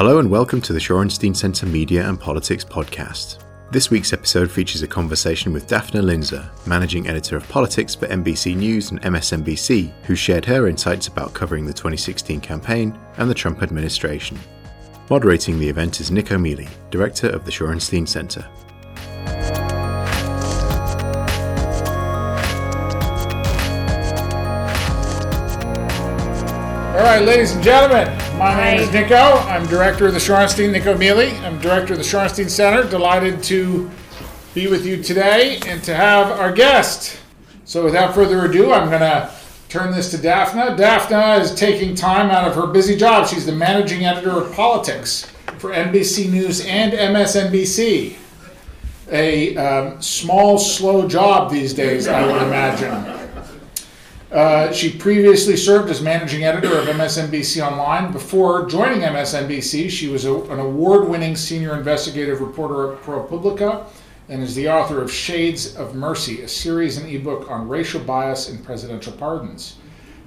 Hello and welcome to the Shorenstein Centre Media and Politics podcast. This week's episode features a conversation with Dafna Linzer, managing editor of politics for NBC News and MSNBC, who shared her insights about covering the 2016 campaign and the Trump administration. Moderating the event is Nicco Mele, director of the Shorenstein Centre. All right, ladies and gentlemen, my name is Nicco. I'm director of the Shorenstein, Nicco Mele. I'm director of the Shorenstein Center. Delighted to be with you today and to have our guest. So, without further ado, I'm going to turn this to Dafna. Dafna is taking time out of her busy job. She's the managing editor of politics for NBC News and MSNBC. A um, small, slow job these days, I would imagine. Uh, she previously served as managing editor of MSNBC Online. Before joining MSNBC, she was a, an award winning senior investigative reporter at ProPublica and is the author of Shades of Mercy, a series and ebook on racial bias in presidential pardons.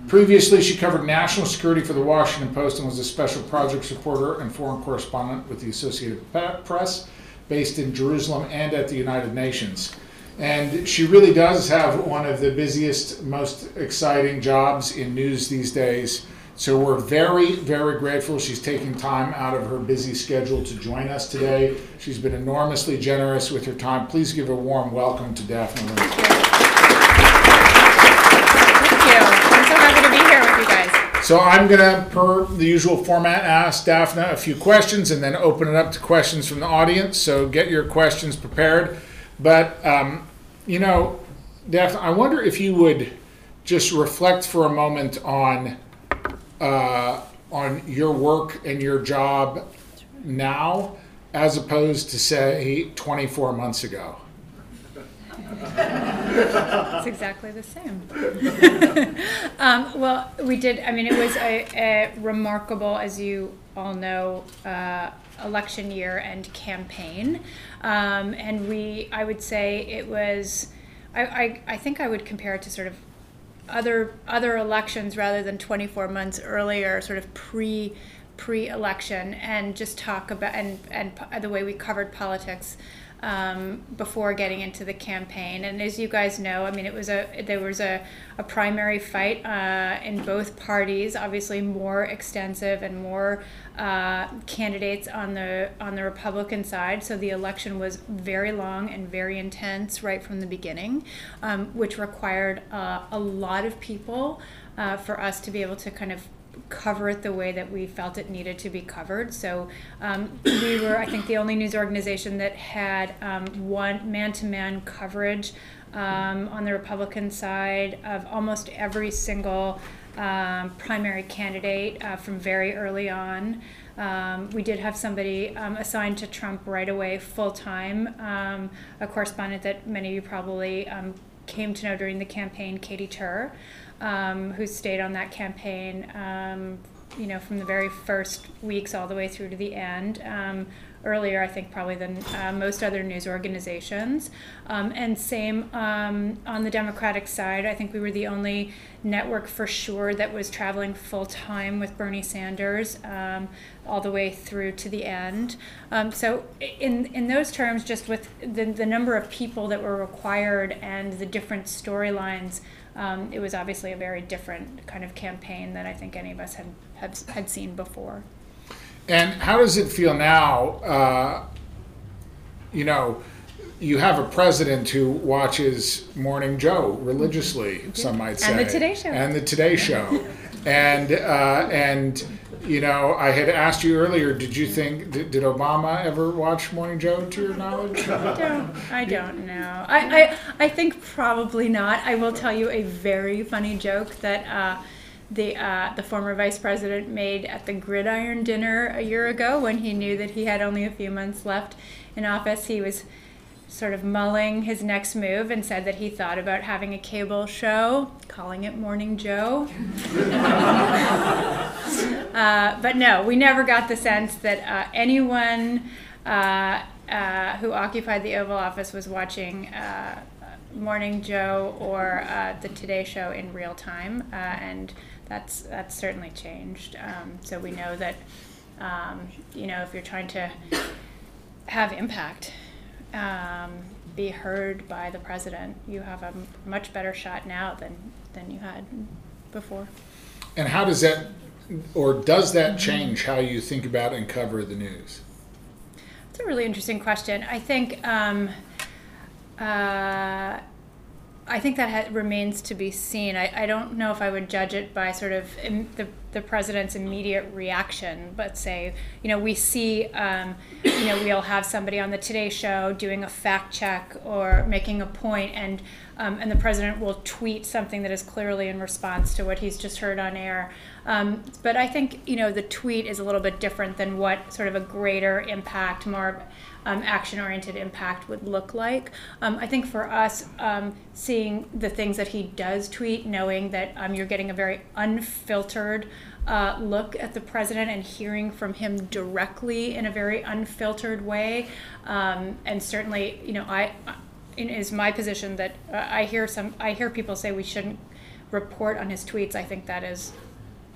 Previously, she covered national security for the Washington Post and was a special projects reporter and foreign correspondent with the Associated Press, based in Jerusalem and at the United Nations. And she really does have one of the busiest, most exciting jobs in news these days. So we're very, very grateful she's taking time out of her busy schedule to join us today. She's been enormously generous with her time. Please give a warm welcome to Linzer. Thank you. I'm so happy to be here with you guys. So I'm gonna, per the usual format, ask Dafna a few questions and then open it up to questions from the audience. So get your questions prepared. But, um, you know, Dafna, I wonder if you would just reflect for a moment on uh, on your work and your job now, as opposed to say 24 months ago. It's exactly the same. um, well, we did. I mean, it was a, a remarkable, as you all know, uh, election year and campaign. Um, and we, I would say it was, I, I, I think I would compare it to sort of other other elections rather than 24 months earlier, sort of pre pre-election, and just talk about and and the way we covered politics um, before getting into the campaign. And as you guys know, I mean, it was a there was a, a primary fight uh, in both parties. Obviously, more extensive and more uh, candidates on the on the Republican side. So the election was very long and very intense right from the beginning, um, which required uh, a lot of people uh, for us to be able to kind of cover it the way that we felt it needed to be covered. So um, we were, I think, the only news organization that had um, one man-to-man coverage um, on the Republican side of almost every single um, primary candidate uh, from very early on. Um, we did have somebody um, assigned to Trump right away, full time, um, a correspondent that many of you probably um, came to know during the campaign, Katie Tur um, who stayed on that campaign, you know, from the very first weeks all the way through to the end. Um, earlier, I think, probably than uh, most other news organizations. Um, and same um, on the Democratic side, I think we were the only network for sure that was traveling full time with Bernie Sanders um, all the way through to the end. Um, so, in, in those terms, just with the, the number of people that were required and the different storylines um, it was obviously a very different kind of campaign that I think any of us had had, had seen before. And how does it feel now? Uh, you know, you have a president who watches Morning Joe religiously. Mm-hmm. Some might say, and the Today Show, and the Today Show, and uh, and you know, I had asked you earlier. Did you think did, did Obama ever watch Morning Joe? To your knowledge, I don't. I don't know. I, I I think probably not. I will tell you a very funny joke that. Uh, the uh, the former vice president made at the gridiron dinner a year ago when he knew that he had only a few months left in office. He was sort of mulling his next move and said that he thought about having a cable show, calling it Morning Joe. uh, but no, we never got the sense that uh, anyone uh, uh who occupied the Oval Office was watching uh, Morning Joe or the Today Show in real time, and that's that's certainly changed. Um, so we know that Um, you know, if you're trying to have impact, um, be heard by the president, you have a m- much better shot now than, than you had before. And how does that, or does that change how you think about and cover the news? It's a really interesting question. I think um, uh, I think that ha- remains to be seen. I, I don't know if I would judge it by sort of Im- the, the president's immediate reaction, but say, you know, we see, um, you know, we'll have somebody on the Today Show doing a fact check or making a point, and um, and the president will tweet something that is clearly in response to what he's just heard on air. Um, but I think, you know, the tweet is a little bit different than what sort of a greater impact, more um, action oriented impact would look like. Um, I think for us, um, seeing the things that he does tweet, knowing that um, you're getting a very unfiltered uh, look at the president and hearing from him directly in a very unfiltered way, um, and certainly, you know, I. It is my position that uh, I hear some. I hear people say we shouldn't report on his tweets. I think that is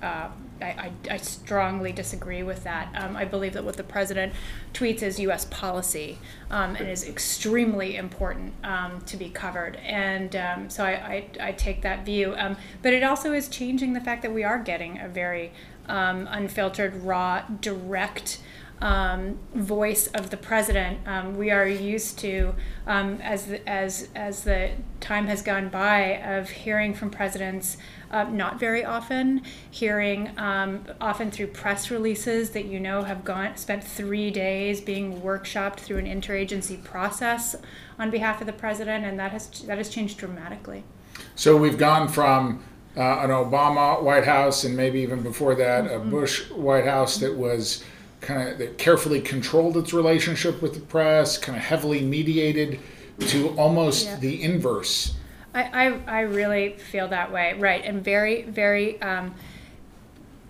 uh, I, I, strongly disagree with that. Um, I believe that what the president tweets is U.S. policy um, and is extremely important um, to be covered. And um, so I, I, I take that view. Um, but it also is changing the fact that we are getting a very um, unfiltered, raw, direct um, voice of the president. Um, we are used to, um, as as as the time has gone by, of hearing from presidents. Uh, not very often, hearing um, often through press releases that you know have gone spent three days being workshopped through an interagency process on behalf of the president, and that has that has changed dramatically. So we've gone from uh, an Obama White House and maybe even before that mm-hmm. a Bush White House that was kind of that carefully controlled its relationship with the press, kind of heavily mediated, to almost yeah. the inverse I, I, I really feel that way, right? And very, very um,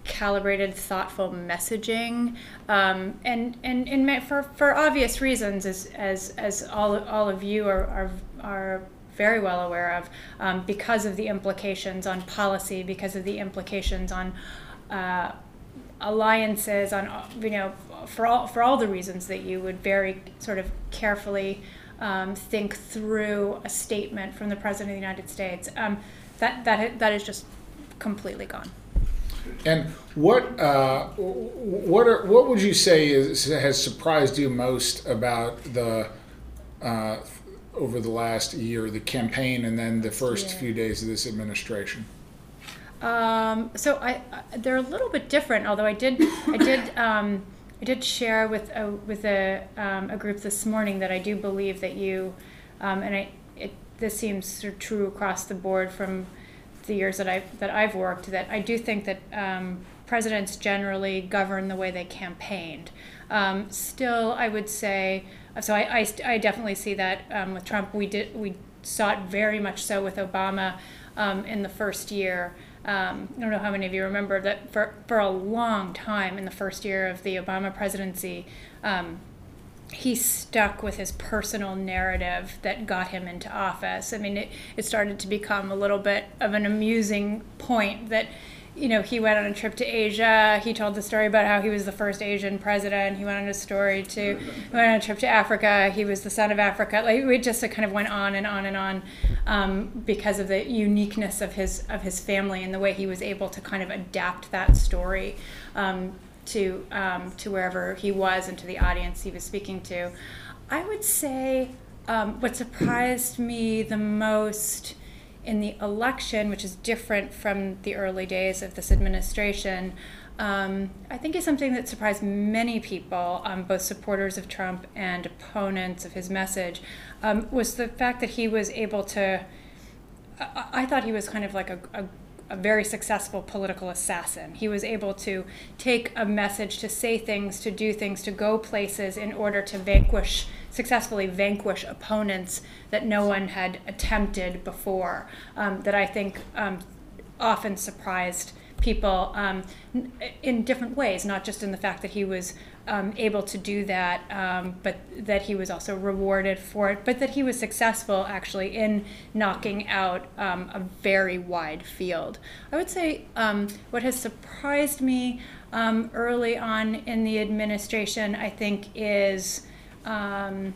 calibrated, thoughtful messaging, um, and and and for for obvious reasons, as as as all all of you are are, are very well aware of, um, because of the implications on policy, because of the implications on. Uh, alliances on you know for all for all the reasons that you would very sort of carefully um, think through a statement from the President of the United States. Um, that, that, that is just completely gone. And what uh, what are, what would you say is, has surprised you most about the uh, over the last year, the campaign, and then the first yeah. few days of this administration? Um, so I, I, they're a little bit different. Although I did I did um, I did share with a, with a, um, a group this morning that I do believe that you, um, and I, it, this seems sort of true across the board from the years that I've, that I've worked, that I do think that um, presidents generally govern the way they campaigned. Um, still, I would say, so I, I, I definitely see that um, with Trump. We, did, we saw it very much so with Obama um, in the first year. Um, I don't know how many of you remember that for, for a long time in the first year of the Obama presidency, um, he stuck with his personal narrative that got him into office. I mean, it, it started to become a little bit of an amusing point that you know, he went on a trip to Asia. He told the story about how he was the first Asian president. He went on a story to, he went on a trip to Africa. He was the son of Africa. Like we just kind of went on and on and on um, because of the uniqueness of his of his family and the way he was able to kind of adapt that story um, to um, to wherever he was and to the audience he was speaking to. I would say um, what surprised me the most in the election, which is different from the early days of this administration, um, I think is something that surprised many people, um, both supporters of Trump and opponents of his message, um, was the fact that he was able to. I, I thought he was kind of like a, a a very successful political assassin. He was able to take a message, to say things, to do things, to go places in order to vanquish, successfully vanquish opponents that no one had attempted before, um, that I think um, often surprised people um, in different ways, not just in the fact that he was um, able to do that, um, but that he was also rewarded for it, but that he was successful actually in knocking out um, a very wide field. I would say um, what has surprised me um, early on in the administration, I think, is. Um,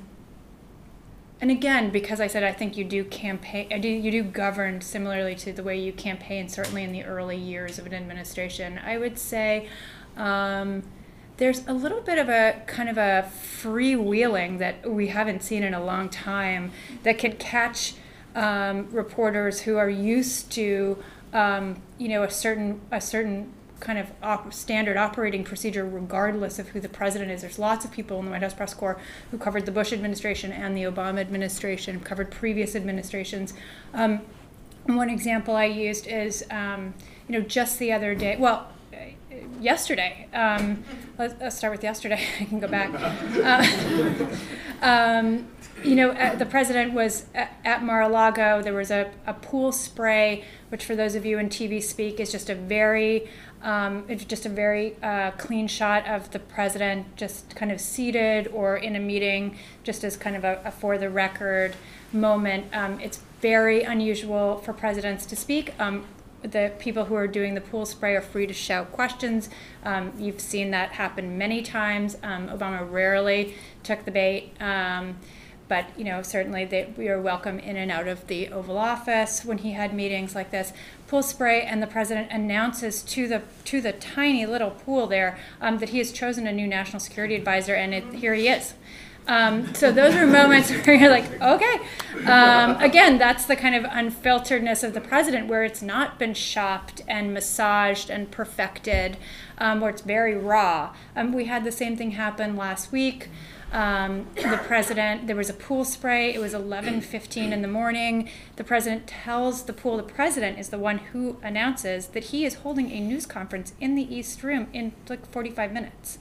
and again, because I said I think you do campaign, you do govern similarly to the way you campaign, certainly in the early years of an administration. I would say there's a little bit of a kind of a freewheeling that we haven't seen in a long time that can catch um, reporters who are used to, um, you know, a certain a certain kind of op- standard operating procedure, regardless of who the president is. There's lots of people in the White House press corps who covered the Bush administration and the Obama administration, covered previous administrations. Um, one example I used is, um, you know, just the other day. Well, yesterday. Um, let's, let's, start with yesterday. I can go back. Uh, um, you know, uh, the president was at, at Mar-a-Lago. There was a, a pool spray, which for those of you in TV speak is just a very, um, it's just a very uh, clean shot of the president just kind of seated or in a meeting, just as kind of a, a for the record moment. Um, it's very unusual for presidents to speak. Um, the people who are doing the pool spray are free to shout questions. Um, you've seen that happen many times. Um, Obama rarely took the bait. Um, but you know certainly that we are welcome in and out of the Oval Office when he had meetings like this. Pool spray, and the president announces to the to the tiny little pool there um, that he has chosen a new national security advisor, and it, here he is. Um, so those are moments where you're like, okay. Um, again, that's the kind of unfilteredness of the president, where it's not been shopped and massaged and perfected, um, where it's very raw. Um, we had the same thing happen last week. Um, the president, there was a pool spray. It was 11:15 in the morning. The president tells the pool. The president is the one who announces that he is holding a news conference in the East Room in like 45 minutes.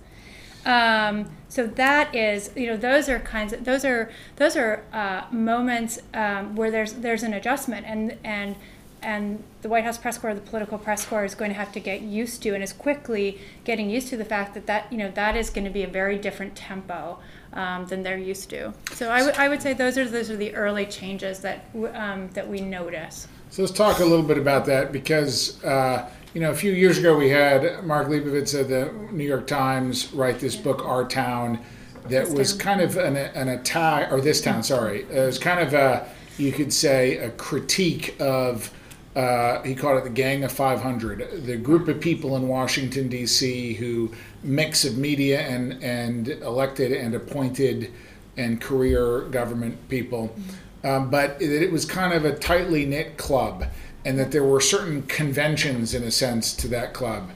Um, so that is, you know, those are kinds of those are those are uh, moments um, where there's there's an adjustment, and and and the White House press corps, the political press corps, is going to have to get used to, and is quickly getting used to the fact that that you know that is going to be a very different tempo um, than they're used to. So I, w- I would say those are those are the early changes that um, that we notice. So let's talk a little bit about that because. Uh, you know, a few years ago, we had Mark Leibovich of the New York Times write this book, Our Town, that this was town. kind of an, an attack, or this town, sorry. It was kind of a, you could say, a critique of, uh, he called it the Gang of 500, the group of people in Washington, D.C., who mix of media and, and elected and appointed and career government people. Mm-hmm. Um, but it, it was kind of a tightly knit club and that there were certain conventions in a sense to that club.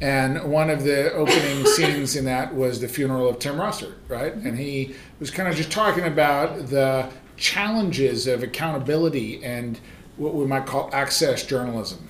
And one of the opening scenes in that was the funeral of Tim Russert, right? And he was kind of just talking about the challenges of accountability and what we might call access journalism.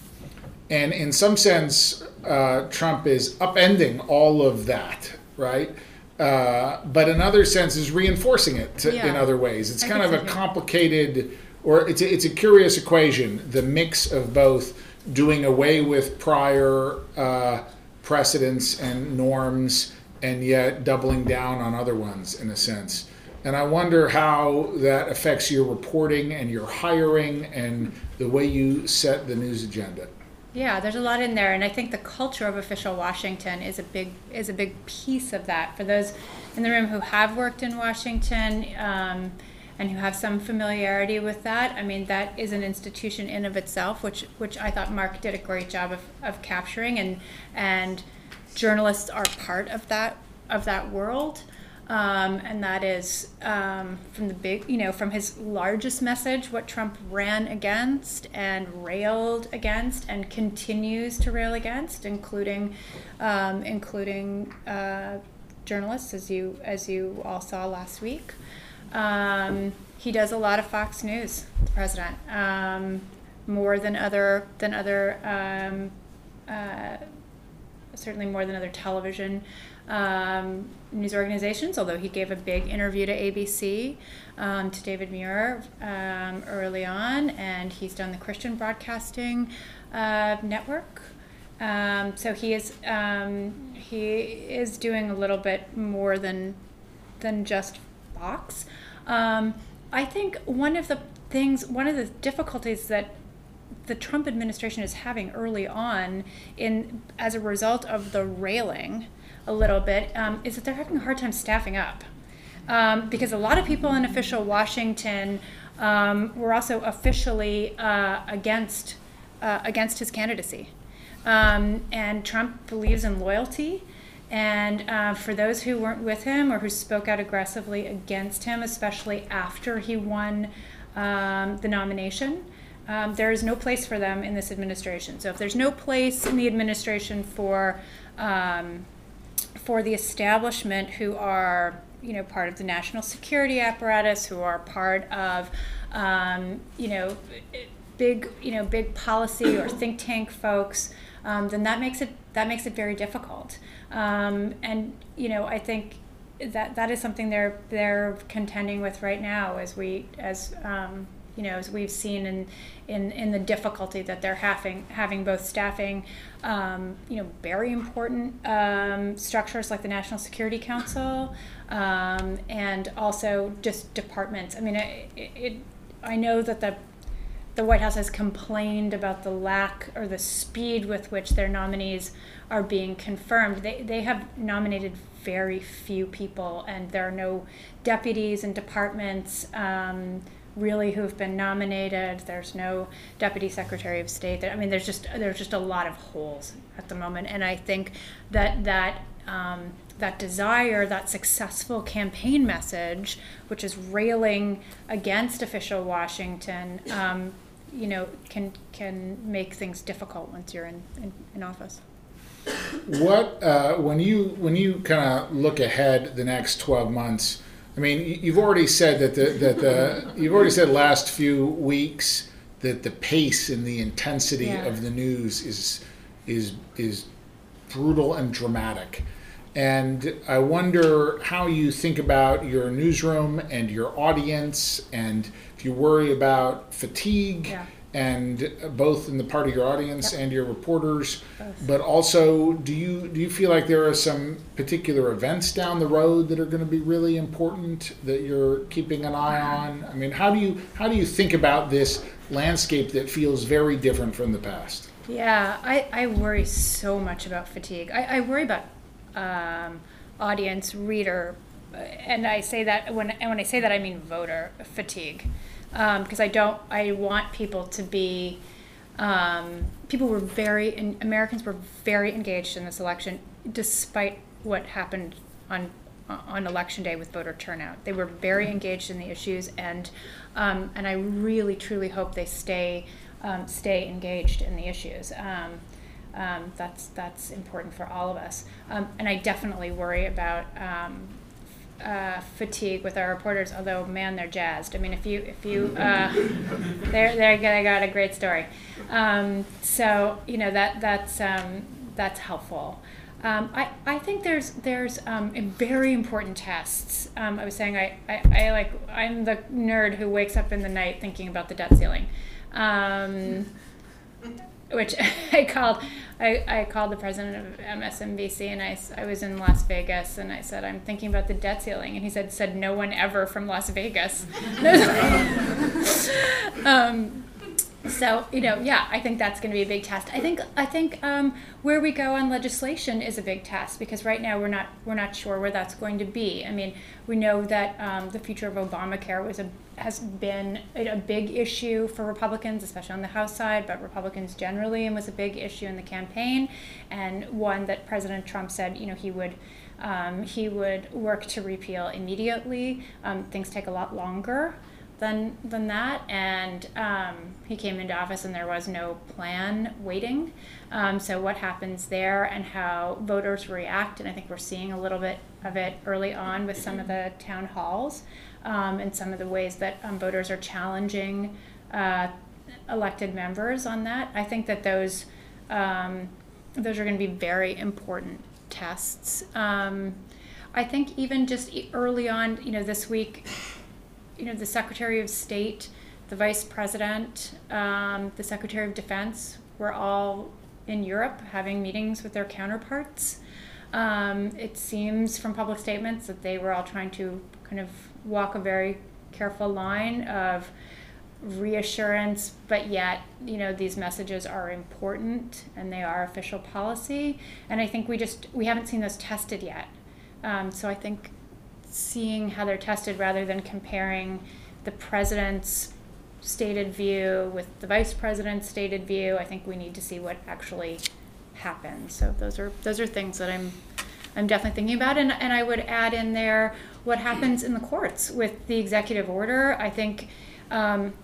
And in some sense, uh, Trump is upending all of that, right? Uh, but in other senses, reinforcing it to, yeah. in other ways. It's I kind of a complicated or it's a, it's a curious equation the mix of both doing away with prior uh, precedents and norms and yet doubling down on other ones in a sense and i wonder how that affects your reporting and your hiring and the way you set the news agenda yeah, there's a lot in there, and I think the culture of official Washington is a big is a big piece of that. For those in the room who have worked in Washington, um, and who have some familiarity with that. I mean, that is an institution in of itself, which which I thought Mark did a great job of, of capturing, and and journalists are part of that of that world. Um, and that is um, from the big, you know, from his largest message, what Trump ran against and railed against, and continues to rail against, including, um, including uh, journalists, as you as you all saw last week. Um, he does a lot of Fox News, the president, um, more than other than other um, uh, certainly more than other television um, news organizations. Although he gave a big interview to ABC um, to David Muir um, early on, and he's done the Christian Broadcasting uh, Network. So he is he is doing a little bit more than than just Fox. Um, I think one of the things, one of the difficulties that the Trump administration is having early on, in as a result of the railing, a little bit, um, is that they're having a hard time staffing up, um, because a lot of people in official Washington um, were also officially uh, against uh, against his candidacy, um, and Trump believes in loyalty. And uh, for those who weren't with him or who spoke out aggressively against him, especially after he won um, the nomination, um, there is no place for them in this administration. So if there's no place in the administration for um, for the establishment who are you know part of the national security apparatus, who are part of um, you know big you know big policy or think tank folks, um, then that makes it that makes it very difficult. Um, and you know, I think that that is something they're they're contending with right now as we as um, you know as we've seen in in in the difficulty that they're having having both staffing um, you know very important um, structures like the National Security Council um, and also just departments. I mean, it, it I know that the the White House has complained about the lack or the speed with which their nominees are being confirmed. They, they have nominated very few people, and there are no deputies and departments um, really who have been nominated. There's no deputy secretary of state. I mean, there's just there's just a lot of holes at the moment, and I think that that um, that desire, that successful campaign message, which is railing against official Washington, um, you know, can can make things difficult once you're in, in, in office. What uh, when you when you kind of look ahead the next twelve months? I mean, you've already said that the that the you've already said last few weeks that the pace and the intensity yeah. of the news is is is brutal and dramatic. And I wonder how you think about your newsroom and your audience, and if you worry about fatigue, yeah. and both in the part of your audience yep. and your reporters. But also, do you do you feel like there are some particular events down the road that are going to be really important that you're keeping an eye on? I mean, how do you how do you think about this landscape that feels very different from the past? Yeah, I, I worry so much about fatigue. I, I worry about um, audience, reader, and I say that when and when I say that I mean voter fatigue, because um, I don't I want people to be um, people were very Americans were very engaged in this election despite what happened on on election day with voter turnout. They were very engaged in the issues and um, and I really truly hope they stay um, stay engaged in the issues. Um, um, that's that's important for all of us. Um, and I definitely worry about um, uh, fatigue with our reporters. Although, man, they're jazzed. I mean, if you if you uh, they're they they got a great story. Um, so you know that that's um, that's helpful. Um, I, I think there's there's um, very important tests. Um, I was saying I, I, I, like I'm the nerd who wakes up in the night thinking about the debt ceiling. Which I called. I, I called the president of MSNBC and I, I was in Las Vegas and I said I'm thinking about the debt ceiling and he said said no one ever from Las Vegas. um, so you know yeah i think that's going to be a big test i think i think um, where we go on legislation is a big test because right now we're not we're not sure where that's going to be i mean we know that um, the future of obamacare was a has been a big issue for republicans especially on the house side but republicans generally and was a big issue in the campaign and one that president trump said you know he would um, he would work to repeal immediately um, things take a lot longer than than that. And um, he came into office, and there was no plan waiting. Um, so what happens there, and how voters react, and I think we're seeing a little bit of it early on with some of the town halls, um, and some of the ways that um, voters are challenging uh, elected members on that. I think that those um, those are going to be very important tests. Um, I think even just early on, you know, this week you know, the Secretary of State, the Vice President, um, the Secretary of Defense were all in Europe having meetings with their counterparts. Um, it seems from public statements that they were all trying to kind of walk a very careful line of reassurance, but yet, you know, these messages are important and they are official policy. And I think we just we haven't seen those tested yet. Um, so I think seeing how they're tested rather than comparing the president's stated view with the vice president's stated view, I think we need to see what actually happens. So those are those are things that I'm I'm definitely thinking about. And and I would add in there what happens in the courts with the executive order. I think. Um,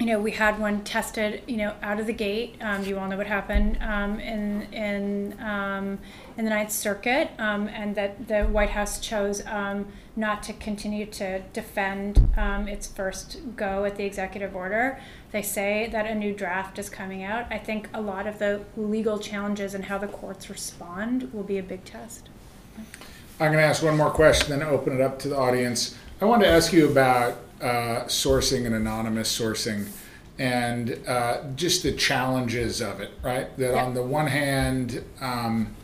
you know, we had one tested, you know, out of the gate. Um, you all know what happened um, in in um, in the Ninth Circuit, um, and that the White House chose um, not to continue to defend um, its first go at the executive order. They say that a new draft is coming out. I think a lot of the legal challenges and how the courts respond will be a big test. I'm going to ask one more question, then open it up to the audience. I wanted to ask you about uh, sourcing and anonymous sourcing and uh, just the challenges of it, right? That on the one hand, um,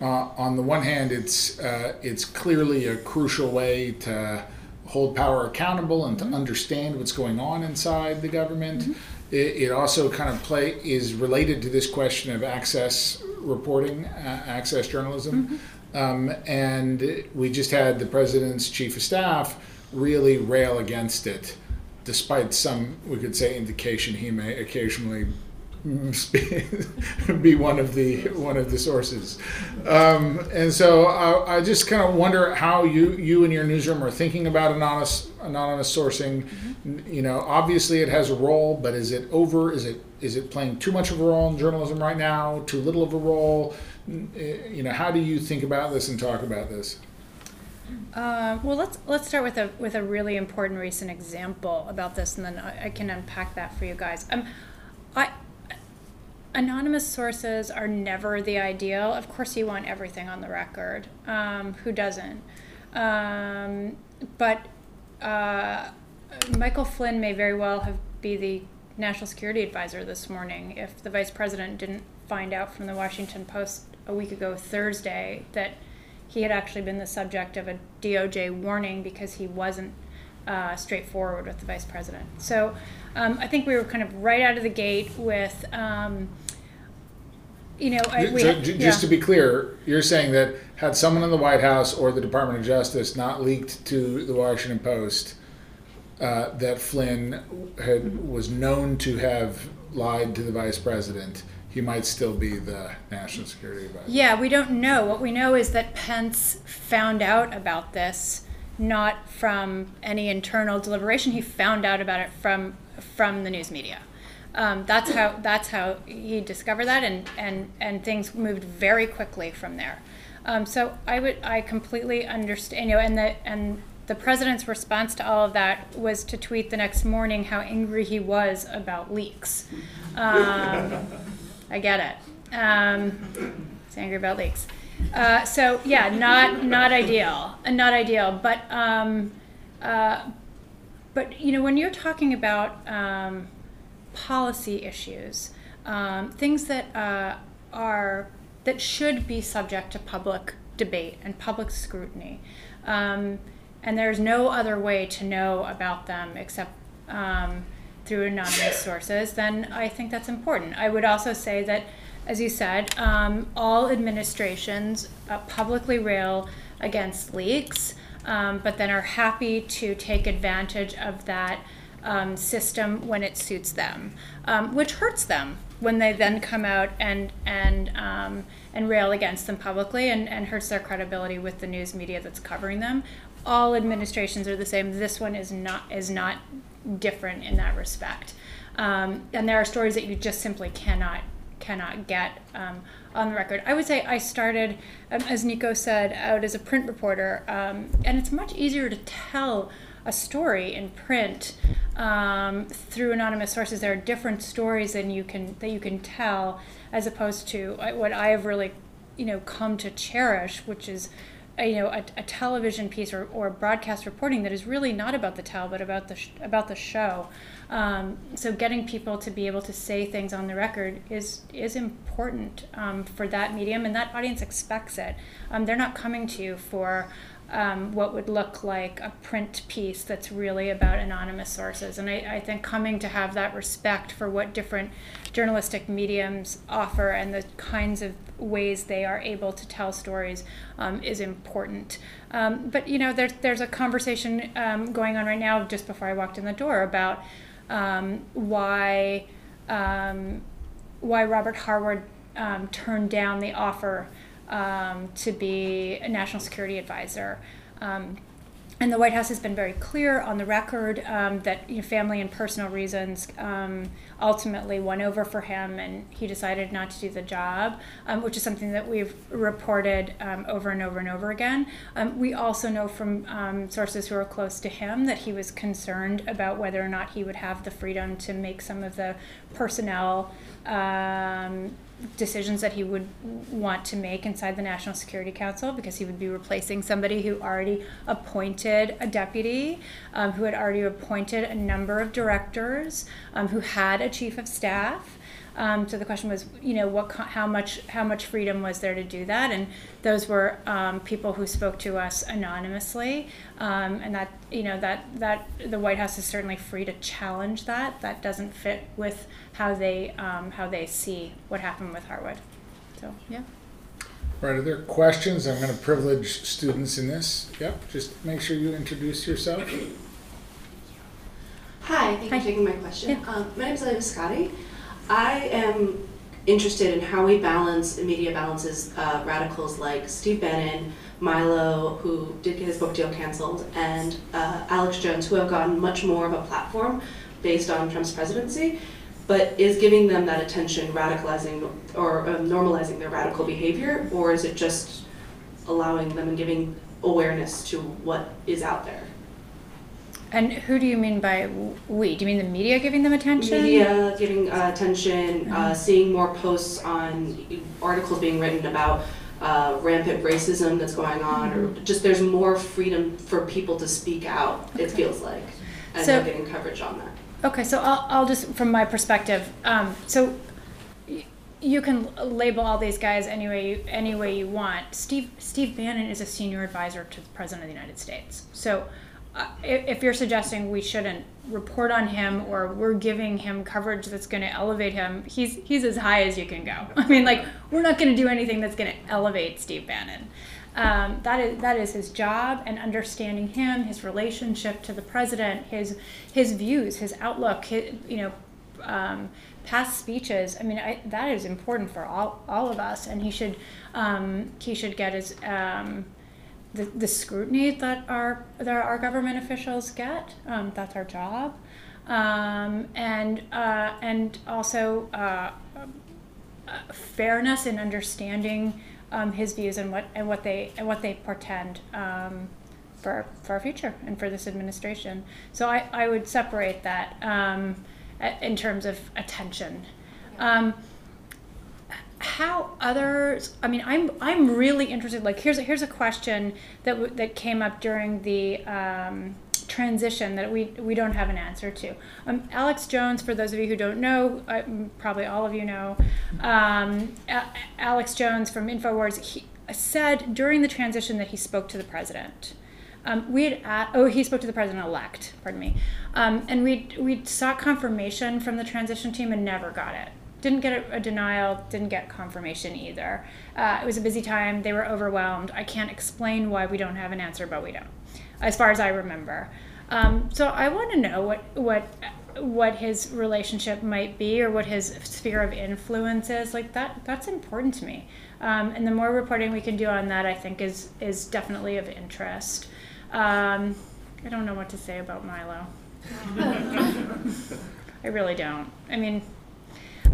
uh, on the one hand, it's uh, it's clearly a crucial way to hold power accountable and mm-hmm. to understand what's going on inside the government. Mm-hmm. It, it, also kind of play is related to this question of access reporting, uh, access journalism. Mm-hmm. Um, and we just had the president's chief of staff really rail against it, despite some, we could say, indication he may occasionally be one of the one of the sources. Um, and so I, I just kind of wonder how you you and your newsroom are thinking about anonymous anonymous sourcing. Mm-hmm. You know, obviously it has a role, but is it over? Is it is it playing too much of a role in journalism right now? Too little of a role? You know, how do you think about this and talk about this? Uh, well, let's let's start with a with a really important recent example about this, and then I, I can unpack that for you guys. Um, I anonymous sources are never the ideal. Of course, you want everything on the record. Um, who doesn't? Um, but uh, Michael Flynn may very well have be the national security advisor this morning if the vice president didn't find out from the Washington Post a week ago Thursday that he had actually been the subject of a DOJ warning because he wasn't uh, straightforward with the vice president. So um, I think we were kind of right out of the gate with, um, you know, I, so, just yeah. to be clear, you're saying that had someone in the White House or the Department of Justice not leaked to the Washington Post uh, that Flynn had was known to have lied to the vice president he might still be the national security advisor. Yeah, we don't know. What we know is that Pence found out about this not from any internal deliberation. He found out about it from from the news media. Um, that's how that's how he discovered that, and and and things moved very quickly from there. Um, so I would I completely understand. You know, and the and the president's response to all of that was to tweet the next morning how angry he was about leaks. Um, I get it. Um, it's angry about leaks. Uh, so yeah, not not ideal, uh, not ideal. But um, uh, but you know when you're talking about um, policy issues, um, things that uh, are that should be subject to public debate and public scrutiny, um, and there's no other way to know about them except um, through anonymous sources, then I think that's important. I would also say that, as you said, um, all administrations uh, publicly rail against leaks, um, but then are happy to take advantage of that um, system when it suits them, um, which hurts them when they then come out and and um, and rail against them publicly and, and hurts their credibility with the news media that's covering them. All administrations are the same. This one is not is not different in that respect. Um, and there are stories that you just simply cannot cannot get um, on the record. I would say I started, um, as Nicco said, out as a print reporter, um, and it's much easier to tell a story in print um, through anonymous sources. There are different stories than you can that you can tell, as opposed to uh, what I have really, you know, come to cherish, which is you know a, a television piece or, or broadcast reporting that is really not about the tell but about the sh- about the show. Um, so getting people to be able to say things on the record is is important um, for that medium, and that audience expects it. Um, they're not coming to you for um, what would look like a print piece that's really about anonymous sources. And I, I, think coming to have that respect for what different journalistic mediums offer and the kinds of ways they are able to tell stories um, is important. Um, but you know, there's there's a conversation um, going on right now just before I walked in the door about um, why um, why Robert Harward turned down the offer um, to be a national security advisor. Um, and the White House has been very clear on the record um, that you know, family and personal reasons um, ultimately won over for him, and he decided not to do the job, um, which is something that we've reported um, over and over and over again. Um, we also know from um, sources who are close to him that he was concerned about whether or not he would have the freedom to make some of the personnel decisions that he would want to make inside the National Security Council because he would be replacing somebody who already appointed a deputy, um, who had already appointed a number of directors, um, who had a chief of staff. Um, so the question was, you know, what, how much, how much freedom was there to do that? And those were um, people who spoke to us anonymously, um, and that, you know, that that the White House is certainly free to challenge that. That doesn't fit with how they um, how they see what happened with Harward. So yeah. Right. Are there questions? I'm going to privilege students in this. Yep. Just make sure you introduce yourself. Hi. Thank you for taking my question. Yeah. Um, my name is Elena Scotty. I am interested in how we balance, media balances uh, radicals like Steve Bannon, Milo, who did get his book deal canceled, and uh, Alex Jones, who have gotten much more of a platform based on Trump's presidency, but is giving them that attention radicalizing or uh, normalizing their radical behavior, or is it just allowing them and giving awareness to what is out there? And who do you mean by we? Do you mean the media giving them attention? Media giving uh, attention, mm-hmm. uh, seeing more posts on articles being written about uh, rampant racism that's going on, mm-hmm. or just there's more freedom for people to speak out. Okay. It feels like, and so, they're getting coverage on that. Okay, so I'll, I'll just from my perspective. Um, so you can label all these guys any way you, any way you want. Steve Steve Bannon is a senior advisor to the president of the United States. So if you're suggesting we shouldn't report on him or we're giving him coverage that's going to elevate him, he's he's as high as you can go. I mean, like we're not going to do anything that's going to elevate Steve Bannon. Um, that is that is his job, and understanding him, his relationship to the president, his his views, his outlook, his, you know, um, past speeches. I mean, I, that is important for all all of us, and he should um, he should get his um, the, the scrutiny that our that our government officials get. Um, that's our job, um, and uh, and also uh, fairness in understanding um, his views and what and what they and what they portend um, for for our future and for this administration. So I, I would separate that um, in terms of attention. Um, how others i mean i'm i'm really interested like here's a, here's a question that that came up during the um, transition that we we don't have an answer to um, alex jones for those of you who don't know uh, probably all of you know um, a- alex jones from infowars he said during the transition that he spoke to the president um, we had oh he spoke to the president elect pardon me um, and we we sought confirmation from the transition team and never got it didn't get a, a denial, didn't get confirmation either. Uh, it was a busy time. They were overwhelmed. I can't explain why we don't have an answer, but we don't, as far as I remember. Um, so I want to know what what what his relationship might be or what his sphere of influence is. Like that that's important to me. Um, and the more reporting we can do on that, I think is is definitely of interest. Um, I don't know what to say about Milo. I really don't. I mean,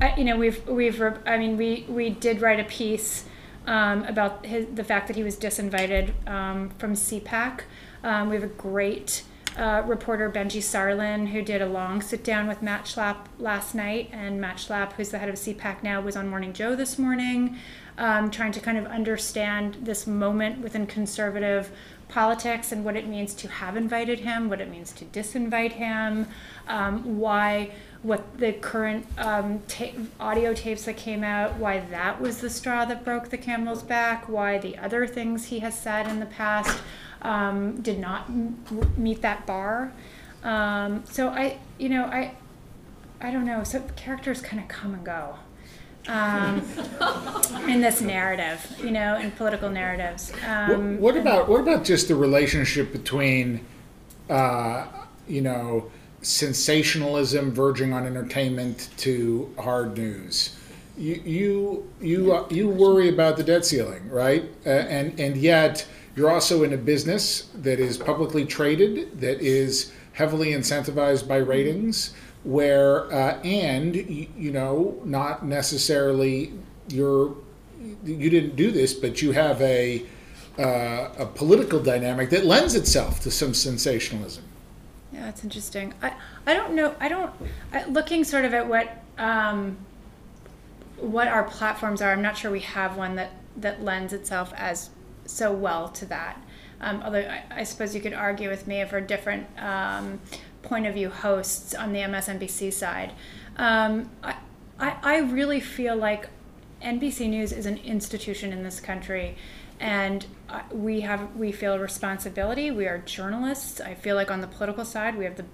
I, you know, we've we've I mean, we we did write a piece um, about his, the fact that he was disinvited um, from CPAC. Um, we have a great uh, reporter, Benji Sarlin, who did a long sit down with Matt Schlapp last night. And Matt Schlapp, who's the head of CPAC now, was on Morning Joe this morning. um, trying to kind of understand this moment within conservative politics and what it means to have invited him, what it means to disinvite him, um, why what the current um, ta- audio tapes that came out, why that was the straw that broke the camel's back, why the other things he has said in the past um, did not m- meet that bar. Um, so I, you know, I, I don't know. So characters kind of come and go um, in this narrative, you know, in political narratives. Um, what, what about what about just the relationship between, uh, you know, sensationalism verging on entertainment to hard news? You you you uh, you worry about the debt ceiling, right? Uh, and and yet you're also in a business that is publicly traded, that is heavily incentivized by ratings where uh, and you, know not necessarily you're you didn't do this but you have a uh, a political dynamic that lends itself to some sensationalism. Yeah that's interesting. I i don't know i don't I, looking sort of at what um, what our platforms are i'm not sure we have one that that lends itself as so well to that um, although I, I, suppose you could argue with me we're different um, point of view hosts on the MSNBC side. Um, I, I, I really feel like NBC News is an institution in this country, and we have we feel responsibility. We are journalists. I feel like on the political side, we have the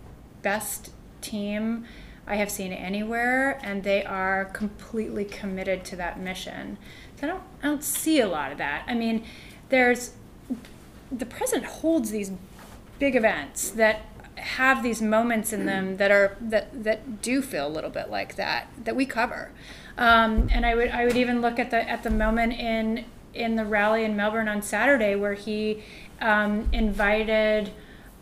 best team I have seen anywhere, and they are completely committed to that mission. So I don't I don't see a lot of that. I mean, there's the president holds these big events that have these moments in them that are that that do feel a little bit like that that we cover. Um, and I would I would even look at the at the moment in in the rally in Melbourne on Saturday where he um, invited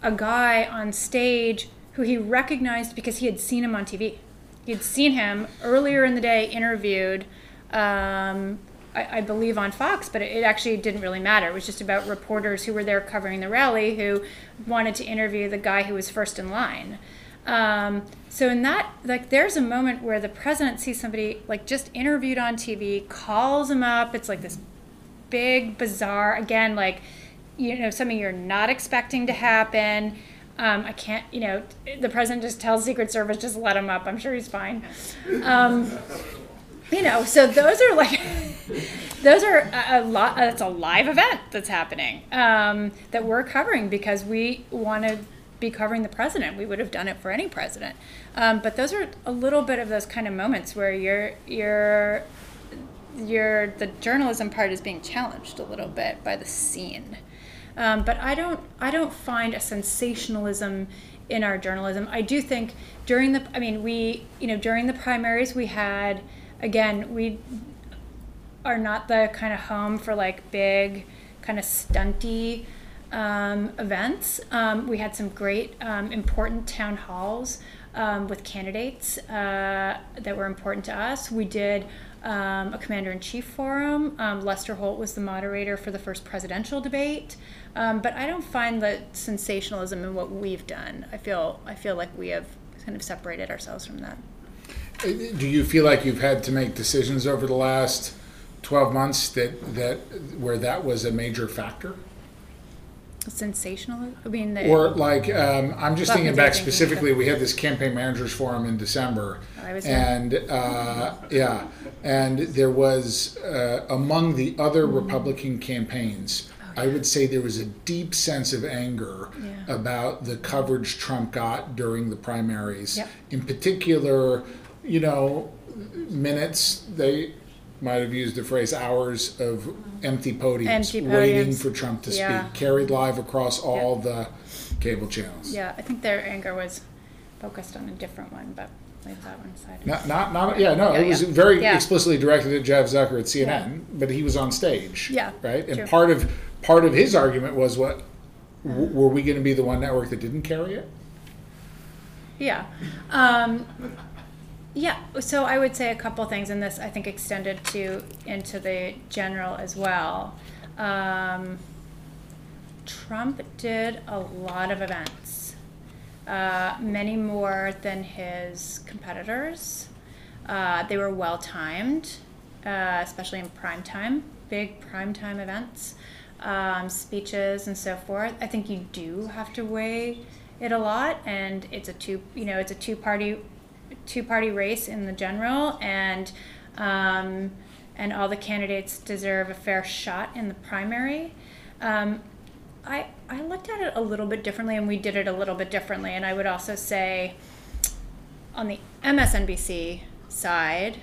a guy on stage who he recognized because he had seen him on TV. He had seen him earlier in the day interviewed um, I, I, believe, on Fox, but it, it, actually didn't really matter. It was just about reporters who were there covering the rally who wanted to interview the guy who was first in line. Um, so in that, like, there's a moment where the president sees somebody like just interviewed on TV, calls him up. It's like this big, bizarre, again, like, you know, something you're not expecting to happen. Um, I can't, you know, the president just tells Secret Service, just let him up. I'm sure he's fine. Um, you know, so those are like, those are a, a lot. It's a live event that's happening um, that we're covering because we want to be covering the president. We would have done it for any president. Um, but those are a little bit of those kind of moments where you're you're you're the journalism part is being challenged a little bit by the scene. Um, but I don't I don't find a sensationalism in our journalism. I do think during the I mean we you know during the primaries we had again, we are not the kind of home for like big, kind of stunty um, events. Um, we had some great, um, important town halls um, with candidates uh, that were important to us. We did um, a commander in chief forum. Um, Lester Holt was the moderator for the first presidential debate. but I don't find the sensationalism in what we've done. I feel I feel like we have kind of separated ourselves from that. Do you feel like you've had to make decisions over the last 12 months that, that where that was a major factor? Sensational? I mean, the, or like um, I'm just thinking back specifically. We had this campaign managers forum in December, and uh, yeah, and there was uh, among the other mm-hmm. Republican campaigns. Oh, I would say there was a deep sense of anger yeah. about the coverage Trump got during the primaries. Yep. In particular, you know, minutes, they might have used the phrase hours of empty podiums, Empty waiting podiums. for Trump to Yeah. speak, carried live across all the cable channels. Yeah, I think their anger was focused on a different one, but leave that one aside. Not, not, not, yeah, no, Yeah, it was yeah. very Yeah. explicitly directed at Jeff Zucker at CNN, but he was on stage. Yeah, Right? true. And part of, part of his argument was what, w- were we gonna be the one network that didn't carry it? Yeah. Um, yeah, so I would say a couple things, and this I think extended to into the general as well. Um, Trump did a lot of events, uh, many more than his competitors. Uh, they were well timed. uh, especially in prime time, big prime time events, um, speeches and so forth. I think you do have to weigh it a lot, and it's a two, you know, it's a two party, two party race in the general, and um, and all the candidates deserve a fair shot in the primary. Um, I I looked at it a little bit differently, and we did it a little bit differently. And I would also say, on the MSNBC side,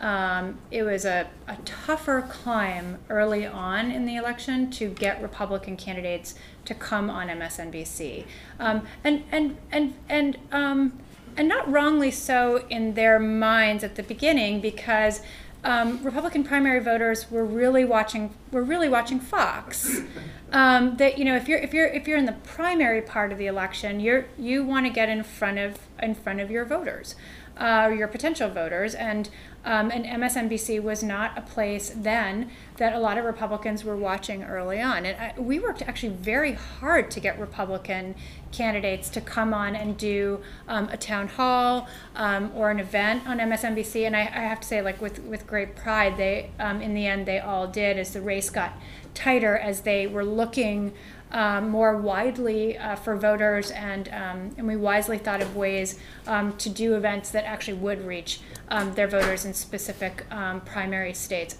um, it was a, a tougher climb early on in the election to get Republican candidates to come on MSNBC, um, and and and and um, and not wrongly so in their minds at the beginning because. Um, Republican primary voters were really watching. Were really watching Fox. Um, that you know, if you're if you're if you're in the primary part of the election, you're you want to get in front of in front of your voters, uh, your potential voters, and um, and MSNBC was not a place then that a lot of Republicans were watching early on. And I, we worked actually very hard to get Republican candidates to come on and do um, a town hall um, or an event on MSNBC. And I, I, have to say, like with with great pride, they um, in the end they all did as the race got tighter as they were looking um, more widely uh, for voters, and um, and we wisely thought of ways um, to do events that actually would reach um, their voters in specific um, primary states.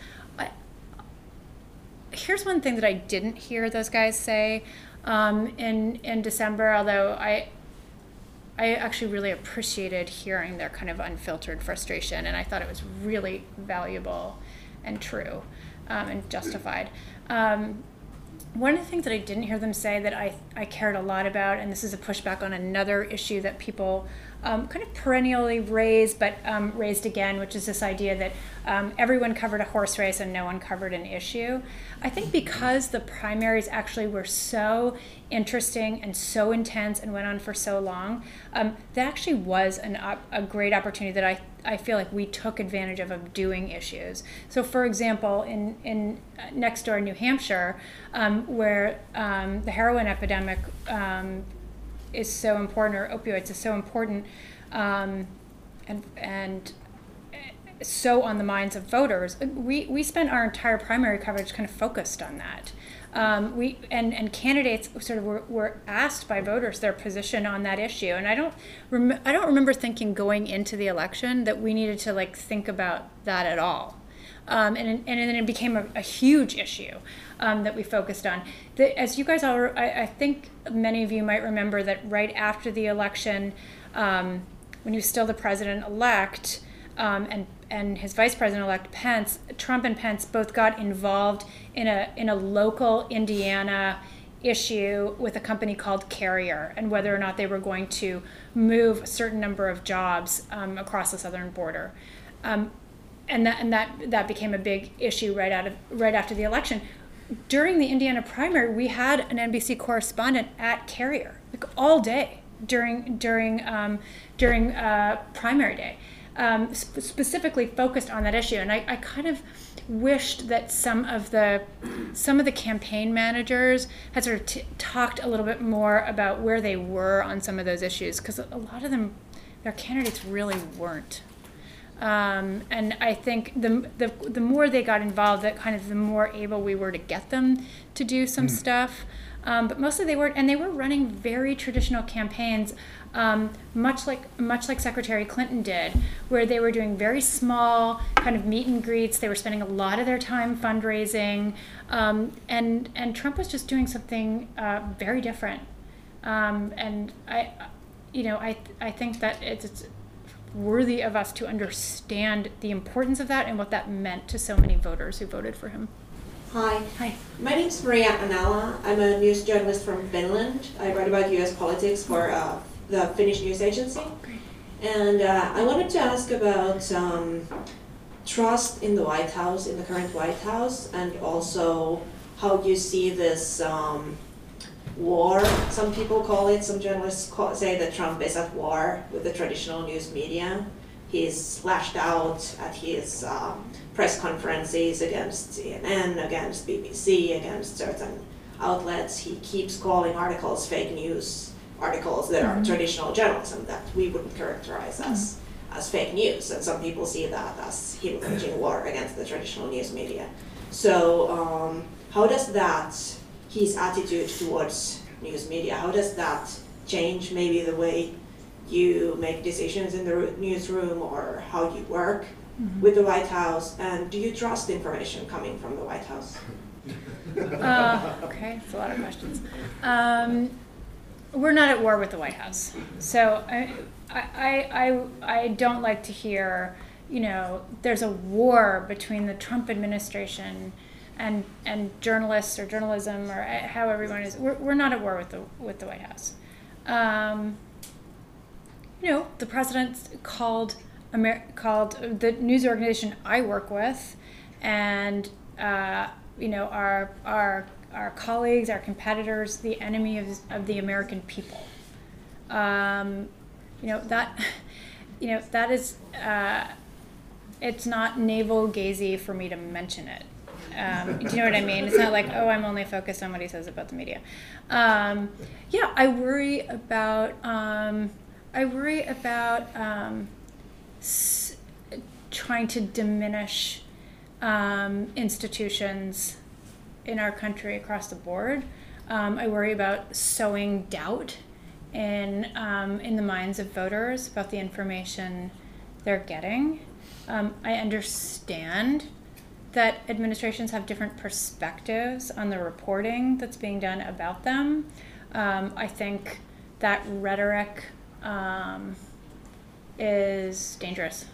Here's one thing that I didn't hear those guys say um, in in December, although I. I actually really appreciated hearing their kind of unfiltered frustration, and I thought it was really valuable and true and justified. One of the things that I didn't hear them say that I, I cared a lot about, and this is a pushback on another issue that people um, kind of perennially raise, but um, raised again, which is this idea that um, everyone covered a horse race and no one covered an issue. I think because the primaries actually were so interesting and so intense and went on for so long, um, that actually was an, a great opportunity that I, I feel like we took advantage of of doing issues. So, for example, in, in uh, next door New Hampshire, um, where um, the heroin epidemic is so important, or opioids is so important, um, and and so on the minds of voters. We we spent our entire primary coverage kind of focused on that. Um, we and and candidates sort of were, were asked by voters their position on that issue, and I don't rem- I don't remember thinking going into the election that we needed to like think about that at all. Um, and, and then it became a, a huge issue um, that we focused on. The, as you guys all, I, I, think many of you might remember that right after the election, um, when he was still the president elect, um, and and his vice president elect Pence, Trump and Pence both got involved in a in a local Indiana issue with a company called Carrier and whether or not they were going to move a certain number of jobs um, across the southern border. Um, and that and that that became a big issue right out of right after the election. During the Indiana primary, we had an NBC correspondent at Carrier like all day during during um, during uh, primary day, um, sp- specifically focused on that issue. And I, I kind of wished that some of the some of the campaign managers had sort of t- talked a little bit more about where they were on some of those issues because a lot of them their candidates really weren't um, and I think the, the the more they got involved, that kind of the more able we were to get them to do some mm. stuff. Um, but mostly they weren't, and they were running very traditional campaigns, um, much like much like Secretary Clinton did, where they were doing very small kind of meet and greets. They were spending a lot of their time fundraising, um, and and Trump was just doing something uh, very different. Um, and I, you know, I I think that it's, it's worthy of us to understand the importance of that and what that meant to so many voters who voted for him. Hi. Hi. My name is Maria Anala. I'm a news journalist from Finland. I write about U.S. politics for uh, the Finnish news agency. Oh. And uh, I wanted to ask about um, trust in the White House, in the current White House, and also how you see this um, war, some people call it, some journalists call, say that Trump is at war with the traditional news media. He's lashed out at his um, press conferences against CNN, against BBC, against certain outlets. He keeps calling articles fake news articles that mm-hmm. are traditional journalism that we wouldn't characterize as, as fake news, and some people see that as him waging war against the traditional news media. So, um, how does that, his attitude towards news media, how does that change maybe the way you make decisions in the newsroom or how you work mm-hmm. with the White House? And do you trust information coming from the White House? Uh, okay, it's a lot of questions. Um, we're not at war with the White House, so I, I, I, I don't like to hear, you know, there's a war between the Trump administration and and journalists or journalism or how everyone is. We're, we're not at war with the with the White House. Um, you know, the president called Amer- called the news organization I work with, and uh, you know our our our colleagues, our competitors, the enemy of, of the American people. Um, you know that you know that is uh, it's not navel gazy for me to mention it. Um, do you know what I mean? It's not like oh, I'm only focused on what he says about the media. Um, yeah, I worry about um, I worry about um, s- trying to diminish um, institutions in our country across the board. Um, I worry about sowing doubt in um, in the minds of voters about the information they're getting. Um, I understand that administrations have different perspectives on the reporting that's being done about them. Um, I think that rhetoric um, is dangerous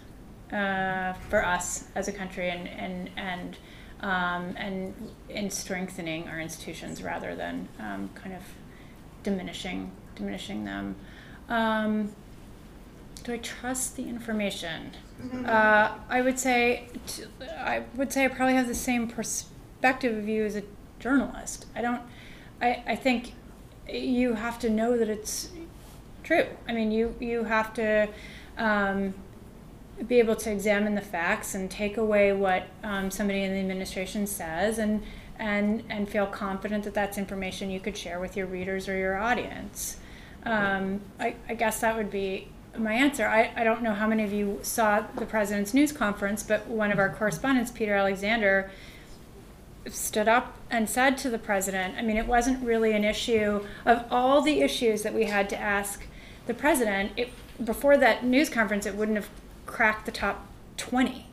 uh, for us as a country and and and um, and in strengthening our institutions rather than um, kind of diminishing diminishing them. Um, do I trust the information? Mm-hmm. Uh, I would say t- I would say I probably have the same perspective of you as a journalist. I don't. I, I think you have to know that it's true. I mean, you you have to um, be able to examine the facts and take away what um, somebody in the administration says and and and feel confident that that's information you could share with your readers or your audience. Um, I, I guess that would be my answer. I, I don't know how many of you saw the president's news conference, but one of our correspondents, Peter Alexander, stood up and said to the president, I mean, it wasn't really an issue of all the issues that we had to ask the president. It, before that news conference, it wouldn't have cracked the top 20.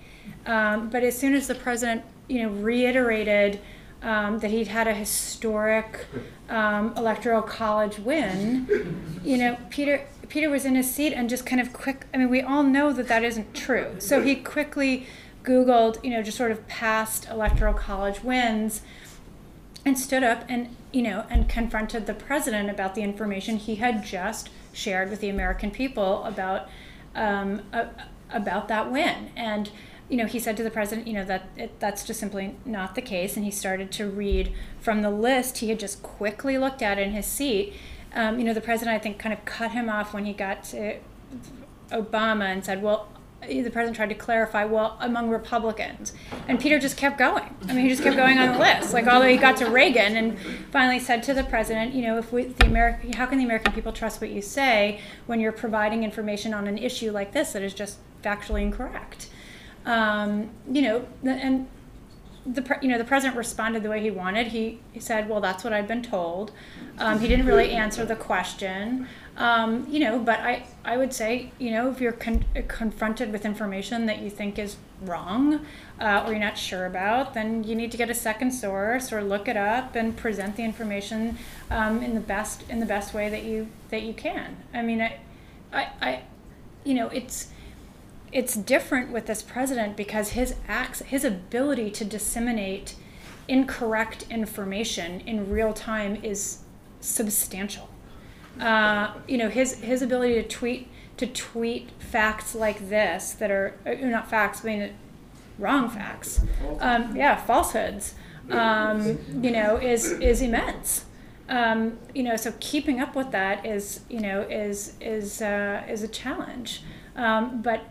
Um, but as soon as the president, you know, reiterated um, that he'd had a historic um, electoral college win, you know, Peter Peter was in his seat and just kind of quick. I mean, we all know that that isn't true. So he quickly Googled, you know, just sort of past electoral college wins, and stood up and you know and confronted the president about the information he had just shared with the American people about um, about that win and you know, he said to the president, you know, that it, that's just simply not the case. And he started to read from the list. He had just quickly looked at in his seat. Um, you know, the president, I think, kind of cut him off when he got to Obama and said, well, the president tried to clarify, well, among Republicans. And Peter just kept going. I mean, he just kept going on the list. Like, all the way he got to Reagan and finally said to the president, you know, if we, the American, how can the American people trust what you say when you're providing information on an issue like this that is just factually incorrect? um, you know, and the you know the president responded the way he wanted. He, he said, "Well, that's what I've been told." Um, he didn't really answer the question, um, you know. But I I would say you know if you're con- confronted with information that you think is wrong uh, or you're not sure about, then you need to get a second source or look it up and present the information um, in the best in the best way that you that you can. I mean, I I, I you know it's it's different with this president because his acts, his ability to disseminate incorrect information in real time is substantial. Uh, you know, his his ability to tweet to tweet facts like this that are uh, not facts, I mean wrong facts, um, yeah, falsehoods. Um, you know, is is immense. Um, you know, so keeping up with that is you know is is uh, is a challenge. Um, but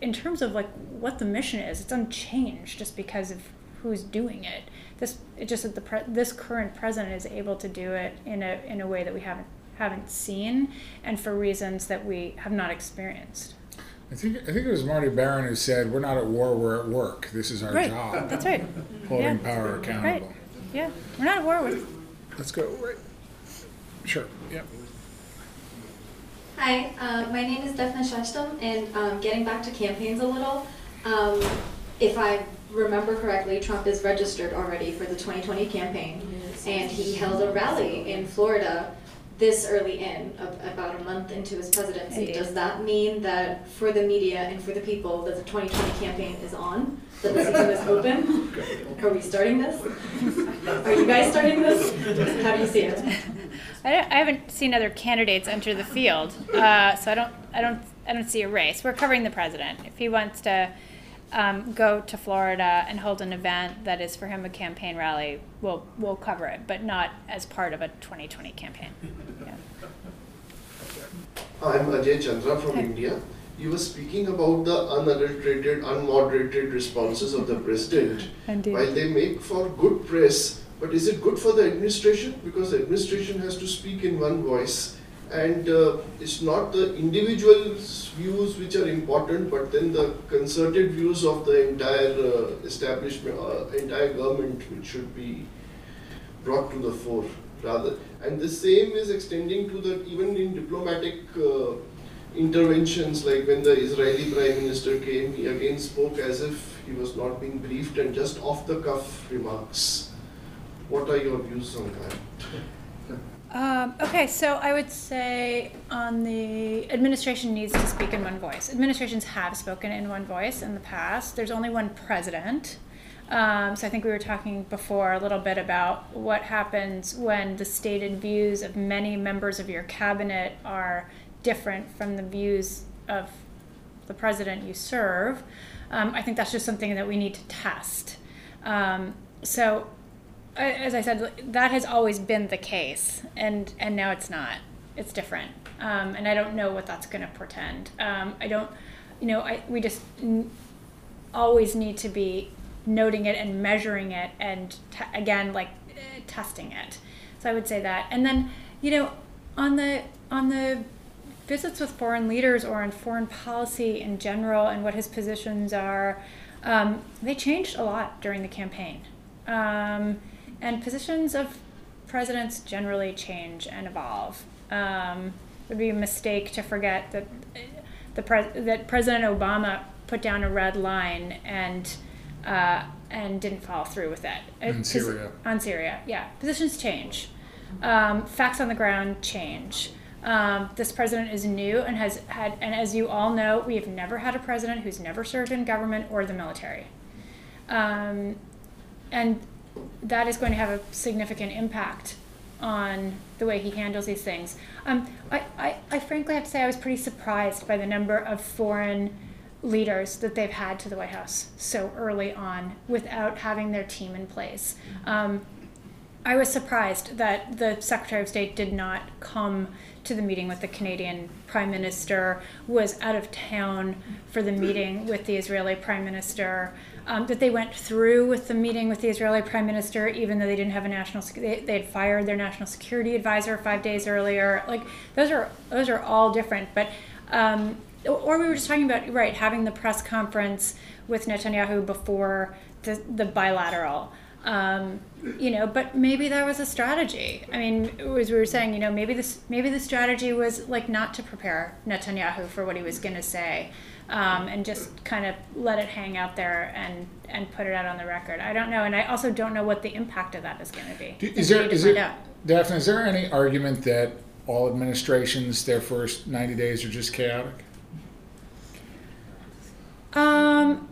in terms of like what the mission is, it's unchanged just because of who's doing it. This it just that the pre- this current president is able to do it in a in a way that we haven't haven't seen, and for reasons that we have not experienced. I think I think it was Marty Baron who said, "We're not at war; we're at work. This is our Right. job, That's right. holding yeah. power accountable." Yeah, we're not at war with. Let's go. Right. Sure. Yep. Hi, uh, my name is Defna Shashtam, and um, getting back to campaigns a little, um, if I remember correctly, Trump is registered already for the 2020 campaign, and he held a rally in Florida this early in, a- about a month into his presidency. Indeed. Does that mean that for the media and for the people that the 2020 campaign is on? That the season is open? Are we starting this? Are you guys starting this? How do you see it? I, don't, I haven't seen other candidates enter the field, uh, so I don't, I don't, I don't see a race. We're covering the president. If he wants to um, go to Florida and hold an event that is for him a campaign rally, we'll, we'll cover it, but not as part of a 2020 campaign. Yeah. I'm Ajay Chandra from Hi. India. You were speaking about the unadulterated, unmoderated responses of the president. Indeed. While they make for good press, but is it good for the administration? Because the administration has to speak in one voice, and uh, it's not the individual's views which are important, but then the concerted views of the entire uh, establishment, uh, entire government, which should be brought to the fore rather and the same is extending to the even in diplomatic uh, interventions like when the israeli prime minister came he again spoke as if he was not being briefed and just off the cuff remarks. What are your views on that Um, okay, so I would say on the administration needs to speak in one voice. Administrations have spoken in one voice in the past. There's only one president. Um, so I think we were talking before a little bit about what happens when the stated views of many members of your cabinet are different from the views of the president you serve. Um, I think that's just something that we need to test. Um, so As I said, that has always been the case, and and now it's not. It's different, um, and I don't know what that's going to portend. Um, I don't, you know, I we just n- always need to be noting it and measuring it, and t- again, like eh, testing it. So I would say that, and then you know, on the on the visits with foreign leaders or on foreign policy in general and what his positions are, um, they changed a lot during the campaign. Um, and positions of presidents generally change and evolve. Um, it would be a mistake to forget that the pres- that President Obama put down a red line and uh, and didn't follow through with it. Uh, In Syria. on Syria, yeah. Positions change. Um, facts on the ground change. Um, this president is new and has had, and as you all know, we have never had a president who's never served in government or the military. Um, and that is going to have a significant impact on the way he handles these things. Um, I, I, I frankly have to say I was pretty surprised by the number of foreign leaders that they've had to the White House so early on without having their team in place. Um, I was surprised that the Secretary of State did not come to the meeting with the Canadian Prime Minister, was out of town for the meeting with the Israeli Prime Minister, um, that they went through with the meeting with the Israeli Prime Minister, even though they didn't have a national, they, they had fired their national security advisor five days earlier. Like those are those are all different, but. Um, or we were just talking about right having the press conference with Netanyahu before the the bilateral. Um, you know, but maybe that was a strategy. I mean, as we were saying, you know, maybe this maybe the strategy was like not to prepare Netanyahu for what he was going to say, um, and just kind of let it hang out there and and put it out on the record. I don't know, and I also don't know what the impact of that is going to be. Is there is it. Dafna? Is there any argument that all administrations their first ninety days are just chaotic? Um,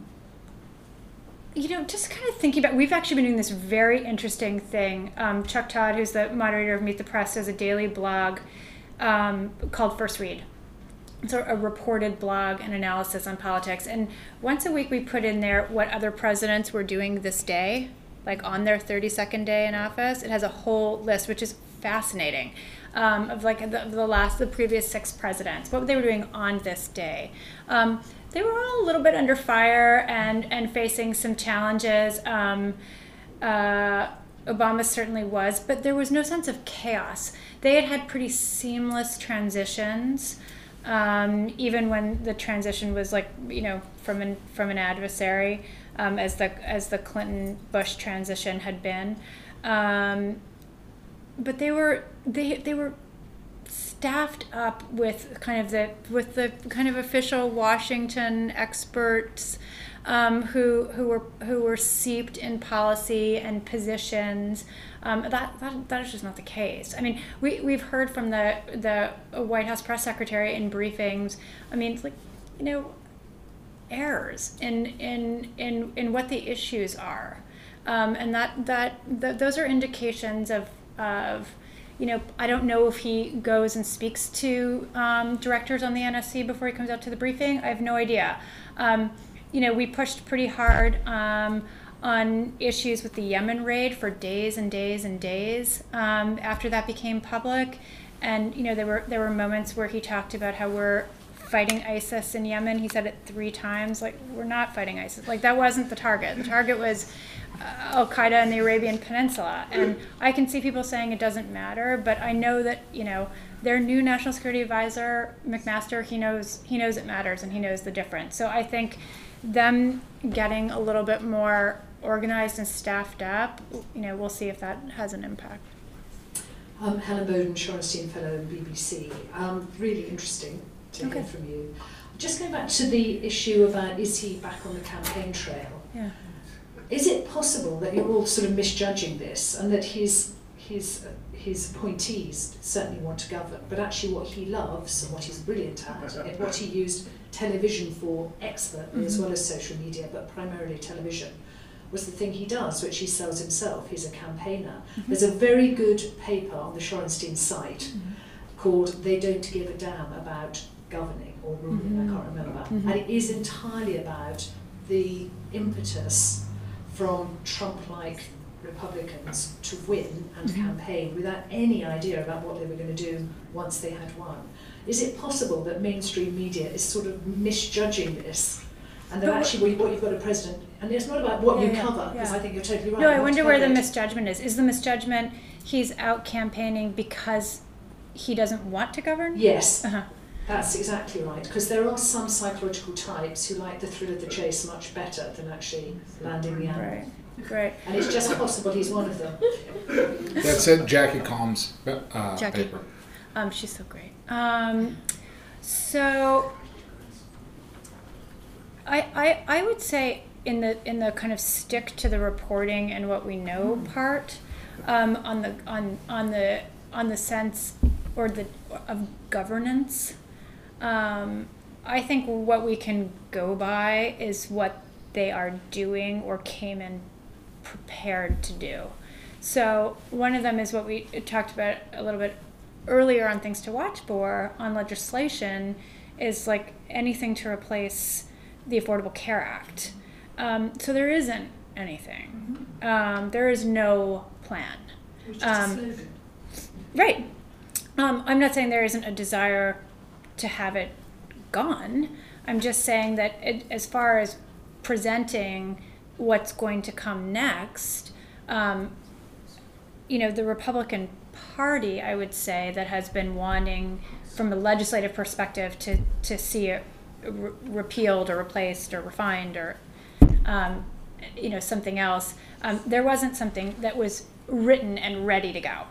you know, just kind of thinking about, we've actually been doing this very interesting thing. Um, Chuck Todd, who's the moderator of Meet the Press, has a daily blog um, called First Read. It's a, a reported blog and analysis on politics. And once a week, we put in there what other presidents were doing this day, like on their 32nd day in office. It has a whole list, which is fascinating, um, of like the, the last, the previous six presidents, what they were doing on this day. Um, they were all a little bit under fire and, and facing some challenges. Um, uh, Obama certainly was, but there was no sense of chaos. They had had pretty seamless transitions. um, even when the transition was like you know from an from an adversary, um, as the as the Clinton Bush transition had been. Um, but they were they they were staffed up with kind of the with the kind of official Washington experts um, who who were who were seeped in policy and positions. Um, that, that that is just not the case. I mean, we we've heard from the the White House press secretary in briefings. I mean, it's like you know errors in in in in what the issues are, um, and that that those are indications of of you know, I don't know if he goes and speaks to um, directors on the NSC before he comes out to the briefing. I have no idea. Um, you know, we pushed pretty hard um, on issues with the Yemen raid for days and days and days um, after that became public. And you know, there were there were moments where he talked about how we're fighting ISIS in Yemen. He said it three times. Like we're not fighting ISIS. Like that wasn't the target. The target was Al Qaeda in the Arabian Peninsula. And I can see people saying it doesn't matter, but I know that you know their new national security advisor McMaster. He knows he knows it matters and he knows the difference. So I think them getting a little bit more organized and staffed up, you know, we'll see if that has an impact. Um, Helen Boaden, Shorenstein Fellow in BBC. Um, really interesting to Okay. hear from you. Just going back to the issue about is he back on the campaign trail? Yeah. Is it possible that you're all sort of misjudging this and that his his uh, his appointees certainly want to govern, but actually what he loves and what he's brilliant at and what he used television for expertly as Mhm. well as social media, but primarily television, was the thing he does, which he sells himself. He's a campaigner. There's a very good paper on the Shorenstein site called They Don't Give a Damn About Governing or Ruling, I can't remember. Mhm. And it is entirely about the impetus from Trump like Republicans to win and Mhm. campaign without any idea about what they were going to do once they had won. Is it possible that mainstream media is sort of misjudging this? And that But what- actually what you've got a president, and it's not about what Yeah, you yeah, cover, because yeah. I think you're totally right. No, I wonder where the misjudgment is. Is the misjudgment he's out campaigning because he doesn't want to govern? Yes, Uh-huh. That's exactly right, because there are some psychological types who like the thrill of the chase much better than actually landing the animal. Right. Right. And it's just possible he's one of them. That's it, Jackie Calmes uh, Jackie. paper. Um, she's so great. Um, so I, I I would say in the in the kind of stick to the reporting and what we know part um, on the on on the on the sense or the of governance. Um, I think what we can go by is what they are doing or came in prepared to do. So one of them is what we talked about a little bit earlier on things to watch for on legislation is like anything to replace the Affordable Care Act. Um, so there isn't anything. Um, there is no plan. Which is a Um. Right. Um, I'm not saying there isn't a desire to have it gone. I'm just saying that it, as far as presenting what's going to come next, um, you know, the Republican Party, I would say, that has been wanting, from a legislative perspective, to, to see it re- repealed or replaced or refined or, um, you know, something else. Um, there wasn't something that was written and ready to go.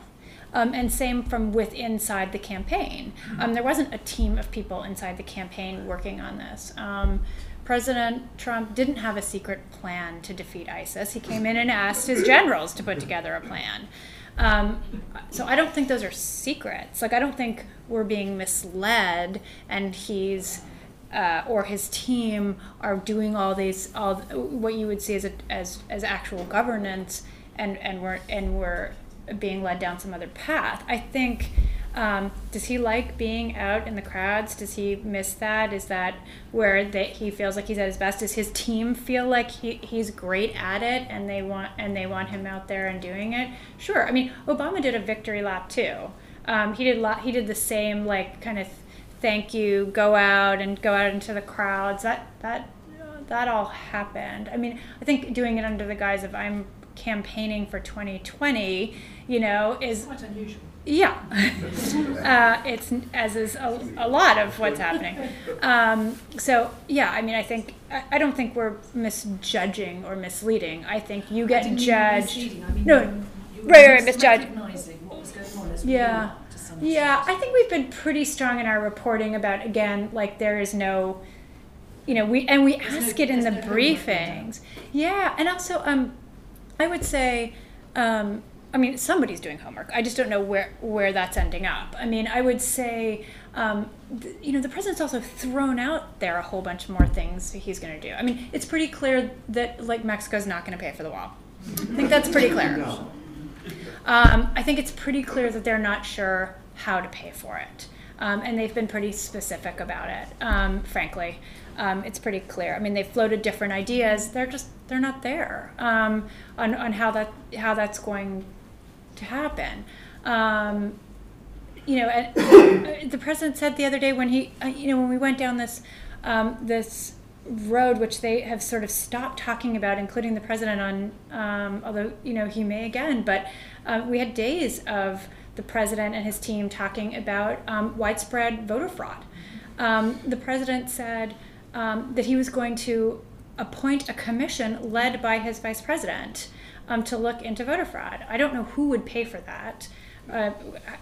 Um, and same from with inside the campaign. Um, there wasn't a team of people inside the campaign working on this. Um, President Trump didn't have a secret plan to defeat ISIS. He came in and asked his generals to put together a plan. Um, so I don't think those are secrets. Like I don't think we're being misled, and he's uh, or his team are doing all these all what you would see as a, as as actual governance, and and we're and we're being led down some other path. I think. Um, does he like being out in the crowds? Does he miss that? Is that where that he feels like he's at his best? Does his team feel like he, he's great at it and they want and they want him out there and doing it? Sure. I mean, Obama did a victory lap too. Um, he did lot. He did the same like kind of thank you, go out and go out into the crowds. That that that all happened. I mean, I think doing it under the guise of I'm campaigning for 2020, you know, is Quite unusual. Yeah, uh, it's as is a, a lot of what's happening. Um, so yeah, I mean, I think I, I don't think we're misjudging or misleading. I think you get judged. I mean, No, you- you were right, right, misjudged. what was going on Yeah. we are, to some Yeah. I think we've been pretty strong in our reporting about again, like there is no, you know, we and we There's no- ask it in the no briefings. Yeah, and also, um, I would say, um, I mean, somebody's doing homework. I just don't know where where that's ending up. I mean, I would say, um, th- you know, the president's also thrown out there a whole bunch more things he's going to do. I mean, it's pretty clear that like Mexico's not going to pay for the wall. I think that's pretty clear. Um, I think it's pretty clear that they're not sure how to pay for it. Um, and they've been pretty specific about it, um, frankly. Um, it's pretty clear. I mean, they've floated different ideas. They're just, they're not there um, on, on how, that, how that's going to happen. Um, you know, and, the president said the other day when he, uh, you know, when we went down this, um, this road, which they have sort of stopped talking about, including the president on, um, although you know he may again, but uh, we had days of the president and his team talking about um, widespread voter fraud. Um, the president said um, that he was going to appoint a commission led by his vice president um, to look into voter fraud. I don't know who would pay for that. Uh,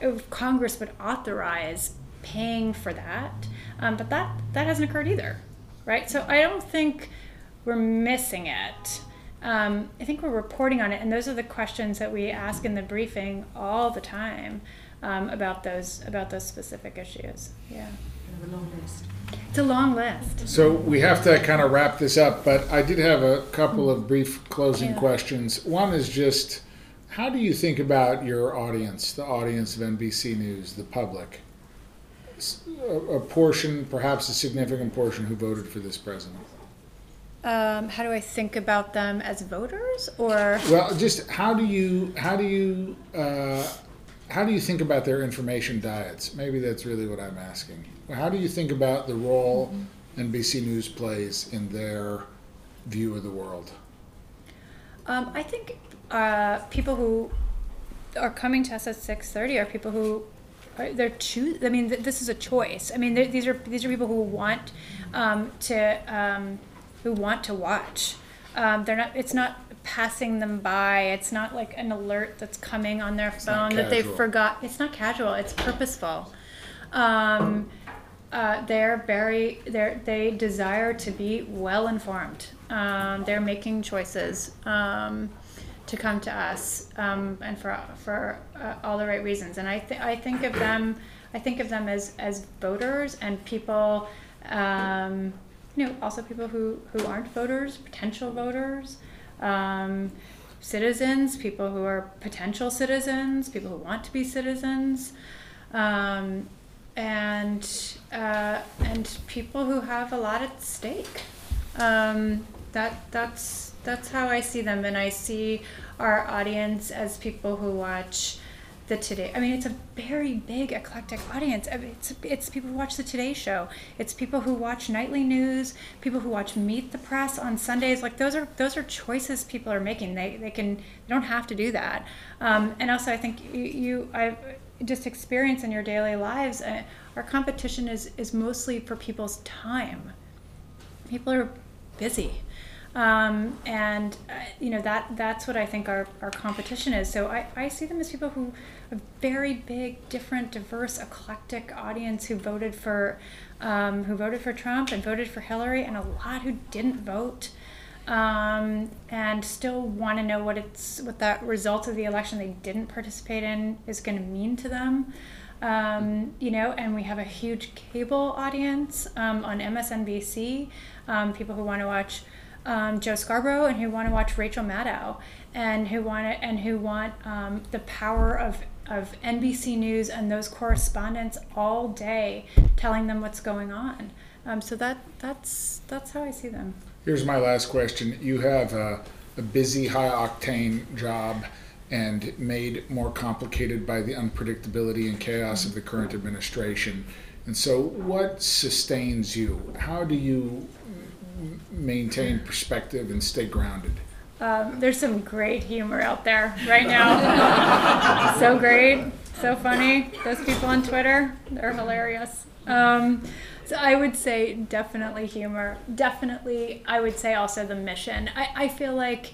if Congress would authorize paying for that, um, but that that hasn't occurred either, right? So I don't think we're missing it. Um, I think we're reporting on it, and those are the questions that we ask in the briefing all the time um, about those about those specific issues. Yeah, a long list. It's a long list. So we have to kind of wrap this up, but I did have a couple of brief closing Yeah. questions. One is just, how do you think about your audience, the audience of NBC News, the public? A, portion, perhaps a significant portion, who voted for this president. Um, how do I think about them as voters, or Well, just how do you how do you uh, how do you think about their information diets? Maybe that's really what I'm asking. How do you think about the role NBC News plays in their view of the world? Um, I think uh, people who are coming to us at six thirty are people who are, they're choose. I mean, th- this is a choice. I mean, these are these are people who want um, to um, who want to watch. Um, they're not. It's not passing them by. It's not like an alert that's coming on their not phone that they've casual. forgot. It's not casual. It's purposeful. Um, uh, they're very they're, they desire to be well informed. Um, they're making choices um, to come to us um, and for for uh, all the right reasons. And I th- I think of them I think of them as as voters and people. Um, you know, also people who, who aren't voters, potential voters, um, citizens, people who are potential citizens, people who want to be citizens, um, and uh, and people who have a lot at stake. Um, that that's that's how I see them, and I see our audience as people who watch the Today. I mean, it's a very big eclectic audience. It's it's people who watch the Today Show. It's people who watch nightly news. People who watch Meet the Press on Sundays. Like those are those are choices people are making. They they can they don't have to do that. Um, and also, I think you, you I just experience in your daily lives. Uh, our competition is is mostly for people's time. People are busy. Um, and uh, you know that that's what I think our, our competition is. So I, I see them as people who a very big, different, diverse, eclectic audience who voted for um, who voted for Trump and voted for Hillary, and a lot who didn't vote, um, and still want to know what it's what that result of the election they didn't participate in is going to mean to them. Um, you know, and we have a huge cable audience um, on MSNBC, um, people who want to watch um, Joe Scarborough and who want to watch Rachel Maddow, and who want and who want um, the power of of NBC News and those correspondents all day telling them what's going on. So that that's that's how I see them. Here's my last question. You have a, a busy, high octane job and made more complicated by the unpredictability and chaos of the current administration. And so, what sustains you? How do you maintain perspective and stay grounded? Um, there's some great humor out there right now. so great, so funny. Those people on Twitter, they're hilarious. Um, so I would say definitely humor. Definitely, I would say also the mission. I, I feel like.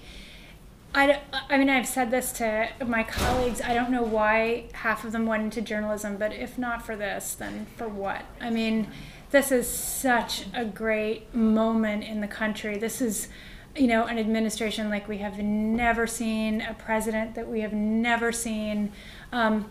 I, I mean, I've said this to my colleagues. I don't know why half of them went into journalism, but if not for this, then for what? I mean, this is such a great moment in the country. This is, you know, an administration like we have never seen, a president that we have never seen. Um,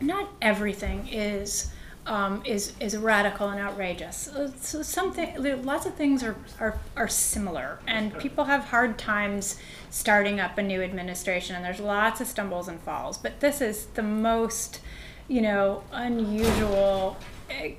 not everything is um, is is radical and outrageous. So something, lots of things are, are are similar, and people have hard times starting up a new administration, and there's lots of stumbles and falls. But this is the most, you know, unusual eh,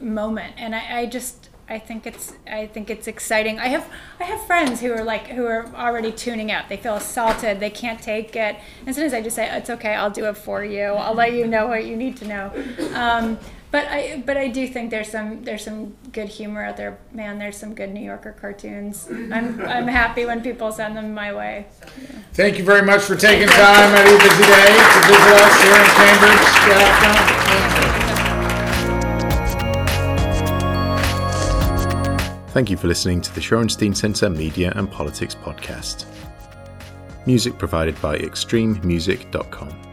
moment, and I, I just I think it's I think it's exciting. I have I have friends who are like who are already tuning out. They feel assaulted. They can't take it. And sometimes I just say it's okay. I'll do it for you. I'll let you know what you need to know. Um, but I but I do think there's some there's some good humor out there. Man, there's some good New Yorker cartoons. I'm I'm happy when people send them my way. Yeah. Thank you very much for taking time out of your busy day to visit us here in Cambridge. Thank you for listening to the Shorenstein Center Media and Politics podcast. Music provided by extrememusic.com.